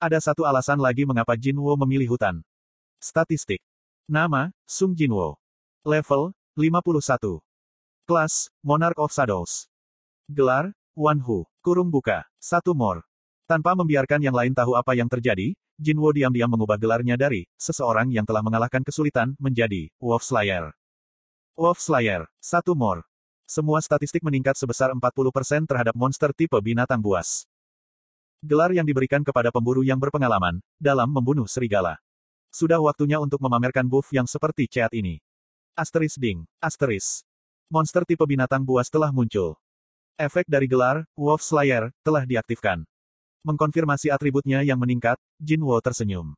Ada satu alasan lagi mengapa Jinwo memilih hutan. Statistik. Nama, Sung Jinwo. Level, 51. Kelas, Monarch of Shadows. Gelar, Wan Hu. Kurung buka. Satu more. Tanpa membiarkan yang lain tahu apa yang terjadi, Jinwo diam-diam mengubah gelarnya dari seseorang yang telah mengalahkan kesulitan menjadi Wolf Slayer. Wolf Slayer, satu more. Semua statistik meningkat sebesar 40% terhadap monster tipe binatang buas. Gelar yang diberikan kepada pemburu yang berpengalaman dalam membunuh serigala. Sudah waktunya untuk memamerkan buff yang seperti ceat ini. Asteris ding, asteris. Monster tipe binatang buas telah muncul. Efek dari gelar, Wolf Slayer, telah diaktifkan. Mengkonfirmasi atributnya yang meningkat, Jinwo tersenyum.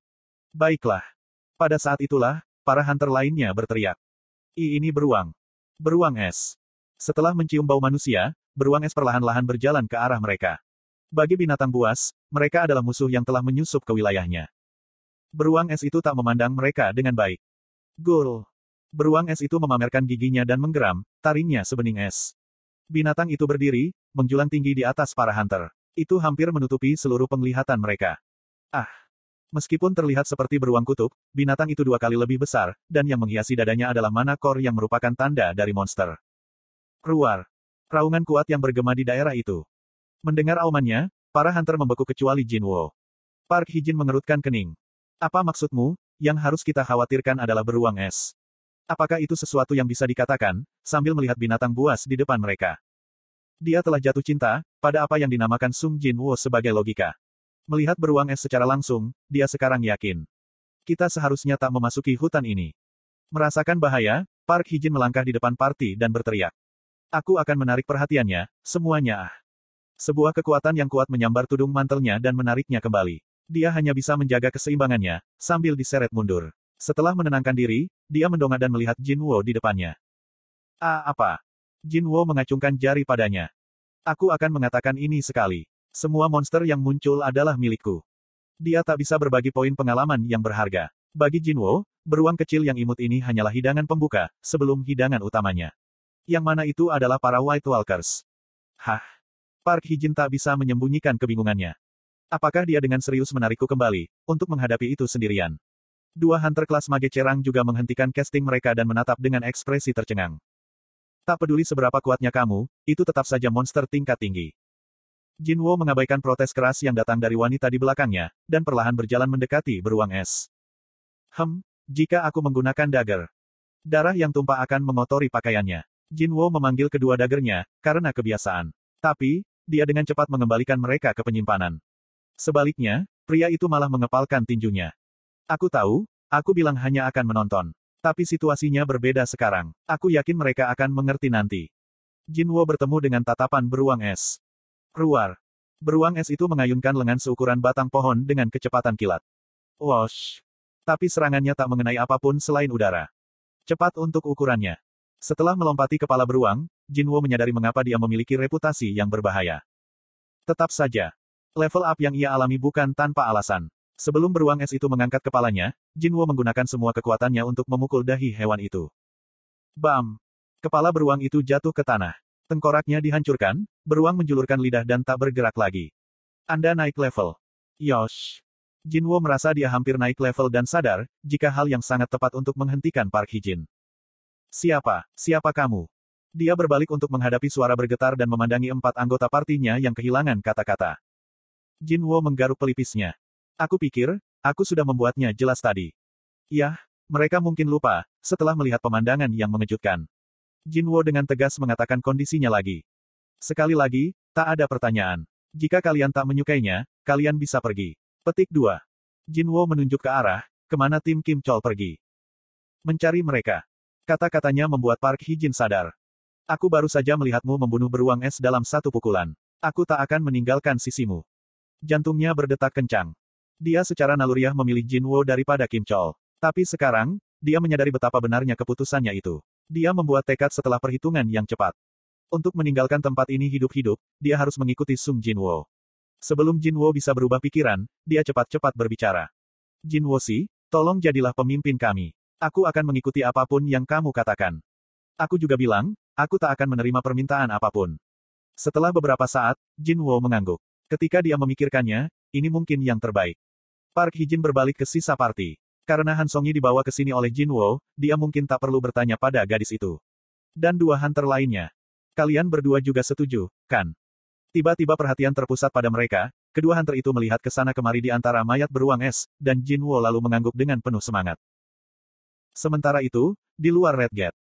Baiklah. Pada saat itulah, para hunter lainnya berteriak. I ini beruang. Beruang es. Setelah mencium bau manusia, beruang es perlahan-lahan berjalan ke arah mereka. Bagi binatang buas, mereka adalah musuh yang telah menyusup ke wilayahnya. Beruang es itu tak memandang mereka dengan baik. Gul. Beruang es itu memamerkan giginya dan menggeram, taringnya sebening es. Binatang itu berdiri, menjulang tinggi di atas para hunter. Itu hampir menutupi seluruh penglihatan mereka. Ah. Meskipun terlihat seperti beruang kutub, binatang itu dua kali lebih besar, dan yang menghiasi dadanya adalah mana kor yang merupakan tanda dari monster. Ruar. Raungan kuat yang bergema di daerah itu. Mendengar aumannya, para hunter membeku kecuali Jinwo. Park Hijin mengerutkan kening. Apa maksudmu? Yang harus kita khawatirkan adalah beruang es. Apakah itu sesuatu yang bisa dikatakan, sambil melihat binatang buas di depan mereka? Dia telah jatuh cinta, pada apa yang dinamakan Sung Jin Wo sebagai logika. Melihat beruang es secara langsung, dia sekarang yakin. Kita seharusnya tak memasuki hutan ini. Merasakan bahaya, Park Hijin melangkah di depan party dan berteriak. Aku akan menarik perhatiannya, semuanya ah. Sebuah kekuatan yang kuat menyambar tudung mantelnya dan menariknya kembali. Dia hanya bisa menjaga keseimbangannya, sambil diseret mundur. Setelah menenangkan diri, dia mendongak dan melihat Jin Wo di depannya. Ah, apa? Jin Wo mengacungkan jari padanya. Aku akan mengatakan ini sekali. Semua monster yang muncul adalah milikku. Dia tak bisa berbagi poin pengalaman yang berharga. Bagi Jin Wo, beruang kecil yang imut ini hanyalah hidangan pembuka, sebelum hidangan utamanya. Yang mana itu adalah para White Walkers. Hah? Park Hijin tak bisa menyembunyikan kebingungannya. Apakah dia dengan serius menarikku kembali, untuk menghadapi itu sendirian? Dua hunter kelas mage cerang juga menghentikan casting mereka dan menatap dengan ekspresi tercengang. Tak peduli seberapa kuatnya kamu, itu tetap saja monster tingkat tinggi. Jinwo mengabaikan protes keras yang datang dari wanita di belakangnya, dan perlahan berjalan mendekati beruang es. Hem, jika aku menggunakan dagger. Darah yang tumpah akan mengotori pakaiannya. Jinwo memanggil kedua dagernya, karena kebiasaan. Tapi, dia dengan cepat mengembalikan mereka ke penyimpanan. Sebaliknya, pria itu malah mengepalkan tinjunya. Aku tahu, aku bilang hanya akan menonton. Tapi situasinya berbeda sekarang. Aku yakin mereka akan mengerti nanti. Jinwo bertemu dengan tatapan beruang es. Ruar. Beruang es itu mengayunkan lengan seukuran batang pohon dengan kecepatan kilat. Wash. Tapi serangannya tak mengenai apa pun selain udara. Cepat untuk ukurannya. Setelah melompati kepala beruang, Jinwo menyadari mengapa dia memiliki reputasi yang berbahaya. Tetap saja, Level up yang ia alami bukan tanpa alasan. Sebelum beruang es itu mengangkat kepalanya, Jinwo menggunakan semua kekuatannya untuk memukul dahi hewan itu. Bam! Kepala beruang itu jatuh ke tanah. Tengkoraknya dihancurkan, beruang menjulurkan lidah dan tak bergerak lagi. Anda naik level. Yosh! Jinwo merasa dia hampir naik level dan sadar, jika hal yang sangat tepat untuk menghentikan Park Hijin. Siapa? Siapa kamu? Dia berbalik untuk menghadapi suara bergetar dan memandangi empat anggota partinya yang kehilangan kata-kata. Jinwo menggaruk pelipisnya. Aku pikir, aku sudah membuatnya jelas tadi. Yah, mereka mungkin lupa, setelah melihat pemandangan yang mengejutkan. Jinwo dengan tegas mengatakan kondisinya lagi. Sekali lagi, tak ada pertanyaan. Jika kalian tak menyukainya, kalian bisa pergi. Petik 2. Jinwo menunjuk ke arah, ke mana tim Kim Chol pergi. Mencari mereka. Kata-katanya membuat Park Hijin sadar. Aku baru saja melihatmu membunuh beruang es dalam satu pukulan. Aku tak akan meninggalkan sisimu. Jantungnya berdetak kencang. Dia secara naluriah memilih Jinwo daripada Kim Chol. Tapi sekarang, dia menyadari betapa benarnya keputusannya itu. Dia membuat tekad setelah perhitungan yang cepat. Untuk meninggalkan tempat ini hidup-hidup, dia harus mengikuti Sung Jinwo. Sebelum Jinwo bisa berubah pikiran, dia cepat-cepat berbicara. Jinwo si, tolong jadilah pemimpin kami. Aku akan mengikuti apa pun yang kamu katakan. Aku juga bilang, aku tak akan menerima permintaan apa pun. Setelah beberapa saat, Jinwo mengangguk. Ketika dia memikirkannya, ini mungkin yang terbaik. Park Hijin berbalik ke sisa party. Karena Han Songyi dibawa ke sini oleh Jin Wo, dia mungkin tak perlu bertanya pada gadis itu. Dan dua hunter lainnya. Kalian berdua juga setuju, kan? Tiba-tiba perhatian terpusat pada mereka, kedua hunter itu melihat ke sana kemari di antara mayat beruang es, dan Jin Wo lalu mengangguk dengan penuh semangat. Sementara itu, di luar Red Gate,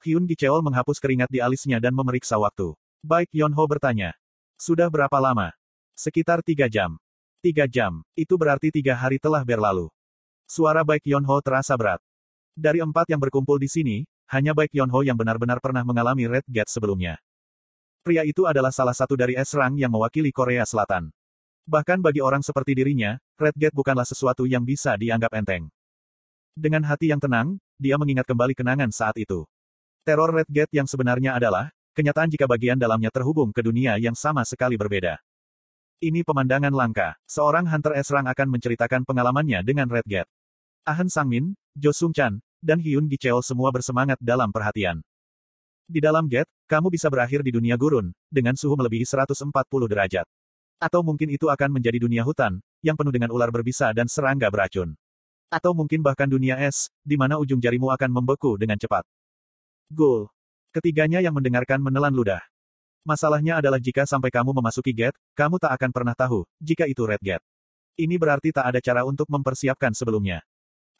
Hyun Gicheol menghapus keringat di alisnya dan memeriksa waktu. Baik Yon Ho bertanya. Sudah berapa lama? Sekitar tiga jam. Tiga jam, itu berarti tiga hari telah berlalu. Suara Baik Yonho terasa berat. Dari empat yang berkumpul di sini, hanya Baik Yonho yang benar-benar pernah mengalami Red Gate sebelumnya. Pria itu adalah salah satu dari S-Rang yang mewakili Korea Selatan. Bahkan bagi orang seperti dirinya, Red Gate bukanlah sesuatu yang bisa dianggap enteng. Dengan hati yang tenang, dia mengingat kembali kenangan saat itu. Teror Red Gate yang sebenarnya adalah, kenyataan jika bagian dalamnya terhubung ke dunia yang sama sekali berbeda. Ini pemandangan langka. Seorang Hunter S-Rang akan menceritakan pengalamannya dengan Red Gate. Ahn Sangmin, Jo Sung Chan, dan Hyun Gicheol semua bersemangat dalam perhatian. Di dalam Gate, kamu bisa berakhir di dunia gurun, dengan suhu melebihi 140 derajat. Atau mungkin itu akan menjadi dunia hutan, yang penuh dengan ular berbisa dan serangga beracun. Atau mungkin bahkan dunia es, di mana ujung jarimu akan membeku dengan cepat. Gul. Ketiganya yang mendengarkan menelan ludah. Masalahnya adalah jika sampai kamu memasuki gate, kamu tak akan pernah tahu, jika itu red gate. Ini berarti tak ada cara untuk mempersiapkan sebelumnya.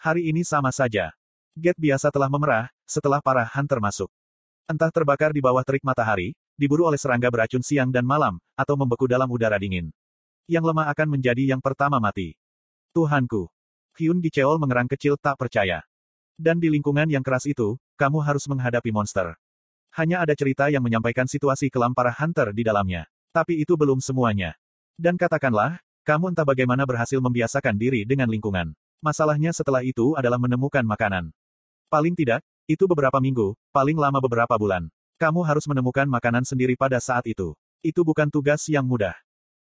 Hari ini sama saja. Gate biasa telah memerah, setelah para hunter masuk. Entah terbakar di bawah terik matahari, diburu oleh serangga beracun siang dan malam, atau membeku dalam udara dingin. Yang lemah akan menjadi yang pertama mati. Tuhanku. Hyun Gicheol mengerang kecil tak percaya. Dan di lingkungan yang keras itu, kamu harus menghadapi monster. Hanya ada cerita yang menyampaikan situasi kelam para hunter di dalamnya. Tapi itu belum semuanya. Dan katakanlah, kamu entah bagaimana berhasil membiasakan diri dengan lingkungan. Masalahnya setelah itu adalah menemukan makanan. Paling tidak, itu beberapa minggu, paling lama beberapa bulan. Kamu harus menemukan makanan sendiri pada saat itu. Itu bukan tugas yang mudah.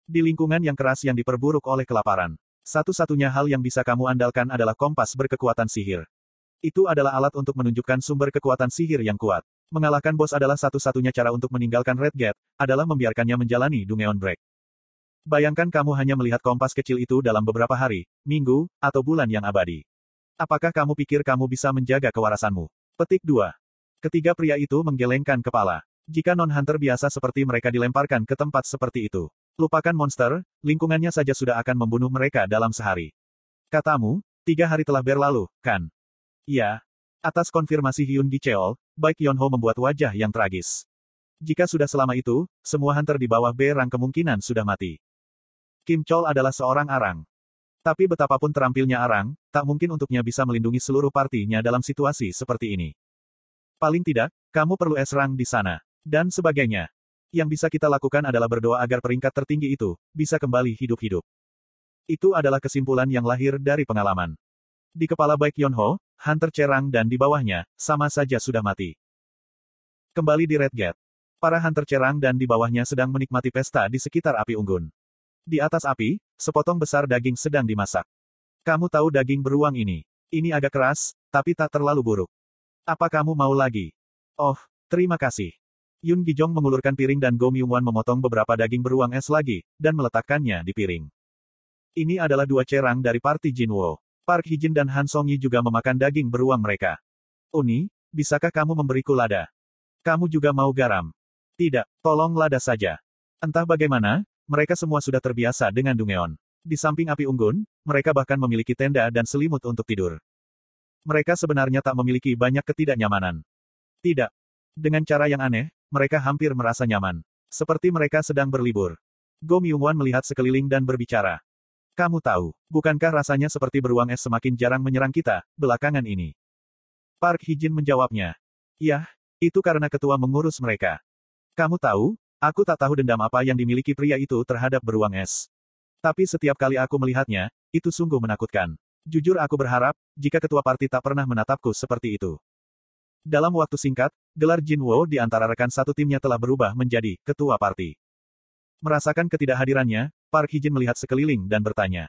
Di lingkungan yang keras yang diperburuk oleh kelaparan. Satu-satunya hal yang bisa kamu andalkan adalah kompas berkekuatan sihir. Itu adalah alat untuk menunjukkan sumber kekuatan sihir yang kuat. Mengalahkan bos adalah satu-satunya cara untuk meninggalkan Red Gate, adalah membiarkannya menjalani Dungeon Break. Bayangkan kamu hanya melihat kompas kecil itu dalam beberapa hari, minggu, atau bulan yang abadi. Apakah kamu pikir kamu bisa menjaga kewarasanmu? Petik 2. Ketiga pria itu menggelengkan kepala. Jika non-hunter biasa seperti mereka dilemparkan ke tempat seperti itu. Lupakan monster, lingkungannya saja sudah akan membunuh mereka dalam sehari. Katamu, tiga hari telah berlalu, kan? Iya, Atas konfirmasi Hyun Gicheol, Baik Yonho membuat wajah yang tragis. Jika sudah selama itu, semua hunter di bawah B rang kemungkinan sudah mati. Kim Chol adalah seorang arang. Tapi betapapun terampilnya arang, tak mungkin untuknya bisa melindungi seluruh partinya dalam situasi seperti ini. Paling tidak, kamu perlu S-rang di sana. Dan sebagainya. Yang bisa kita lakukan adalah berdoa agar peringkat tertinggi itu, bisa kembali hidup-hidup. Itu adalah kesimpulan yang lahir dari pengalaman. Di kepala Baik Yonho, Hunter Cerang dan di bawahnya, sama saja sudah mati. Kembali di Red Gate. Para Hunter Cerang dan di bawahnya sedang menikmati pesta di sekitar api unggun. Di atas api, sepotong besar daging sedang dimasak. Kamu tahu daging beruang ini? Ini agak keras, tapi tak terlalu buruk. Apa kamu mau lagi? Oh, terima kasih. Yun Gijong mengulurkan piring dan Go Myungwan memotong beberapa daging beruang es lagi, dan meletakkannya di piring. Ini adalah dua cerang dari party Jinwo. Park Hijin dan Han Songyi juga memakan daging beruang mereka. Uni, bisakah kamu memberiku lada? Kamu juga mau garam? Tidak, tolong lada saja. Entah bagaimana, mereka semua sudah terbiasa dengan Dungeon. Di samping api unggun, mereka bahkan memiliki tenda dan selimut untuk tidur. Mereka sebenarnya tak memiliki banyak ketidaknyamanan. Tidak. Dengan cara yang aneh, mereka hampir merasa nyaman. Seperti mereka sedang berlibur. Go Myungwan melihat sekeliling dan berbicara. Kamu tahu, bukankah rasanya seperti beruang es semakin jarang menyerang kita, belakangan ini? Park Hijin menjawabnya. Ya, itu karena ketua mengurus mereka. Kamu tahu, aku tak tahu dendam apa yang dimiliki pria itu terhadap beruang es. Tapi setiap kali aku melihatnya, itu sungguh menakutkan. Jujur aku berharap, jika ketua parti tak pernah menatapku seperti itu. Dalam waktu singkat, gelar Jinwo di antara rekan satu timnya telah berubah menjadi ketua parti. Merasakan ketidakhadirannya, Park Hijin melihat sekeliling dan bertanya.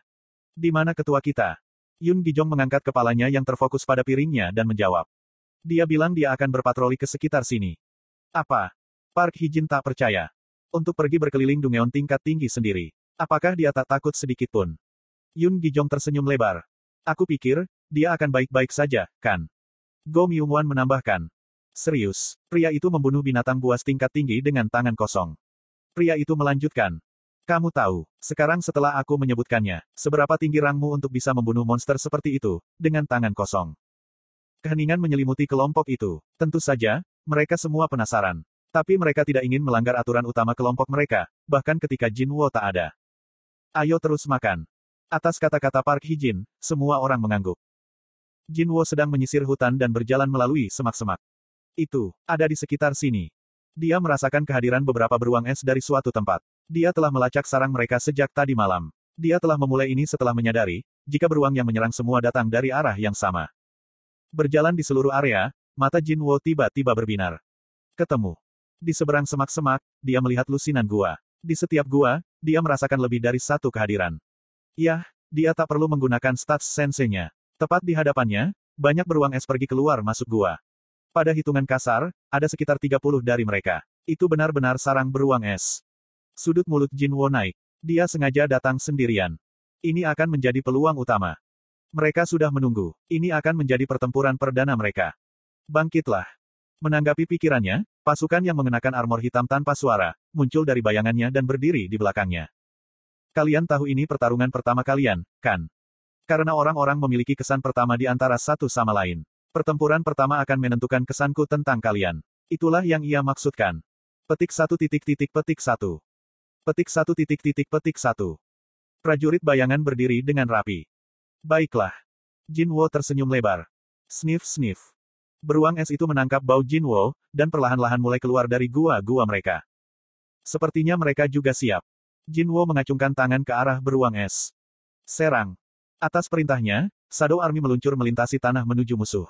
Di mana ketua kita? Yun Gijong mengangkat kepalanya yang terfokus pada piringnya dan menjawab. Dia bilang dia akan berpatroli ke sekitar sini. Apa? Park Hijin tak percaya. Untuk pergi berkeliling Dungeon tingkat tinggi sendiri. Apakah dia tak takut sedikit pun? Yun Gijong tersenyum lebar. Aku pikir, dia akan baik-baik saja, kan? Go Myungwan menambahkan. Serius, pria itu membunuh binatang buas tingkat tinggi dengan tangan kosong. Pria itu melanjutkan. Kamu tahu, sekarang setelah aku menyebutkannya, seberapa tinggi rangmu untuk bisa membunuh monster seperti itu, dengan tangan kosong. Keheningan menyelimuti kelompok itu. Tentu saja, mereka semua penasaran. Tapi mereka tidak ingin melanggar aturan utama kelompok mereka, bahkan ketika Jin Wo tak ada. Ayo terus makan. Atas kata-kata Park Hijin, semua orang mengangguk. Jin Wo sedang menyisir hutan dan berjalan melalui semak-semak. Itu, ada di sekitar sini. Dia merasakan kehadiran beberapa beruang es dari suatu tempat. Dia telah melacak sarang mereka sejak tadi malam. Dia telah memulai ini setelah menyadari, jika beruang yang menyerang semua datang dari arah yang sama. Berjalan di seluruh area, mata Jin Wo tiba-tiba berbinar. Ketemu. Di seberang semak-semak, dia melihat lusinan gua. Di setiap gua, dia merasakan lebih dari satu kehadiran. Yah, dia tak perlu menggunakan stats sense-nya. Tepat di hadapannya, banyak beruang es pergi keluar masuk gua. Pada hitungan kasar, ada sekitar 30 dari mereka. Itu benar-benar sarang beruang es. Sudut mulut Jin Wo naik. Dia sengaja datang sendirian. Ini akan menjadi peluang utama. Mereka sudah menunggu. Ini akan menjadi pertempuran perdana mereka. Bangkitlah. Menanggapi pikirannya, pasukan yang mengenakan armor hitam tanpa suara, muncul dari bayangannya dan berdiri di belakangnya. Kalian tahu ini pertarungan pertama kalian, kan? Karena orang-orang memiliki kesan pertama di antara satu sama lain. Pertempuran pertama akan menentukan kesanku tentang kalian. Itulah yang ia maksudkan. Petik satu titik titik petik satu. Petik satu titik titik petik satu. Prajurit bayangan berdiri dengan rapi. Baiklah. Jin Wo tersenyum lebar. Sniff sniff. Beruang es itu menangkap bau Jin Wo, dan perlahan-lahan mulai keluar dari gua-gua mereka. Sepertinya mereka juga siap. Jin Wo mengacungkan tangan ke arah beruang es. Serang. Atas perintahnya, Shadow Army meluncur melintasi tanah menuju musuh.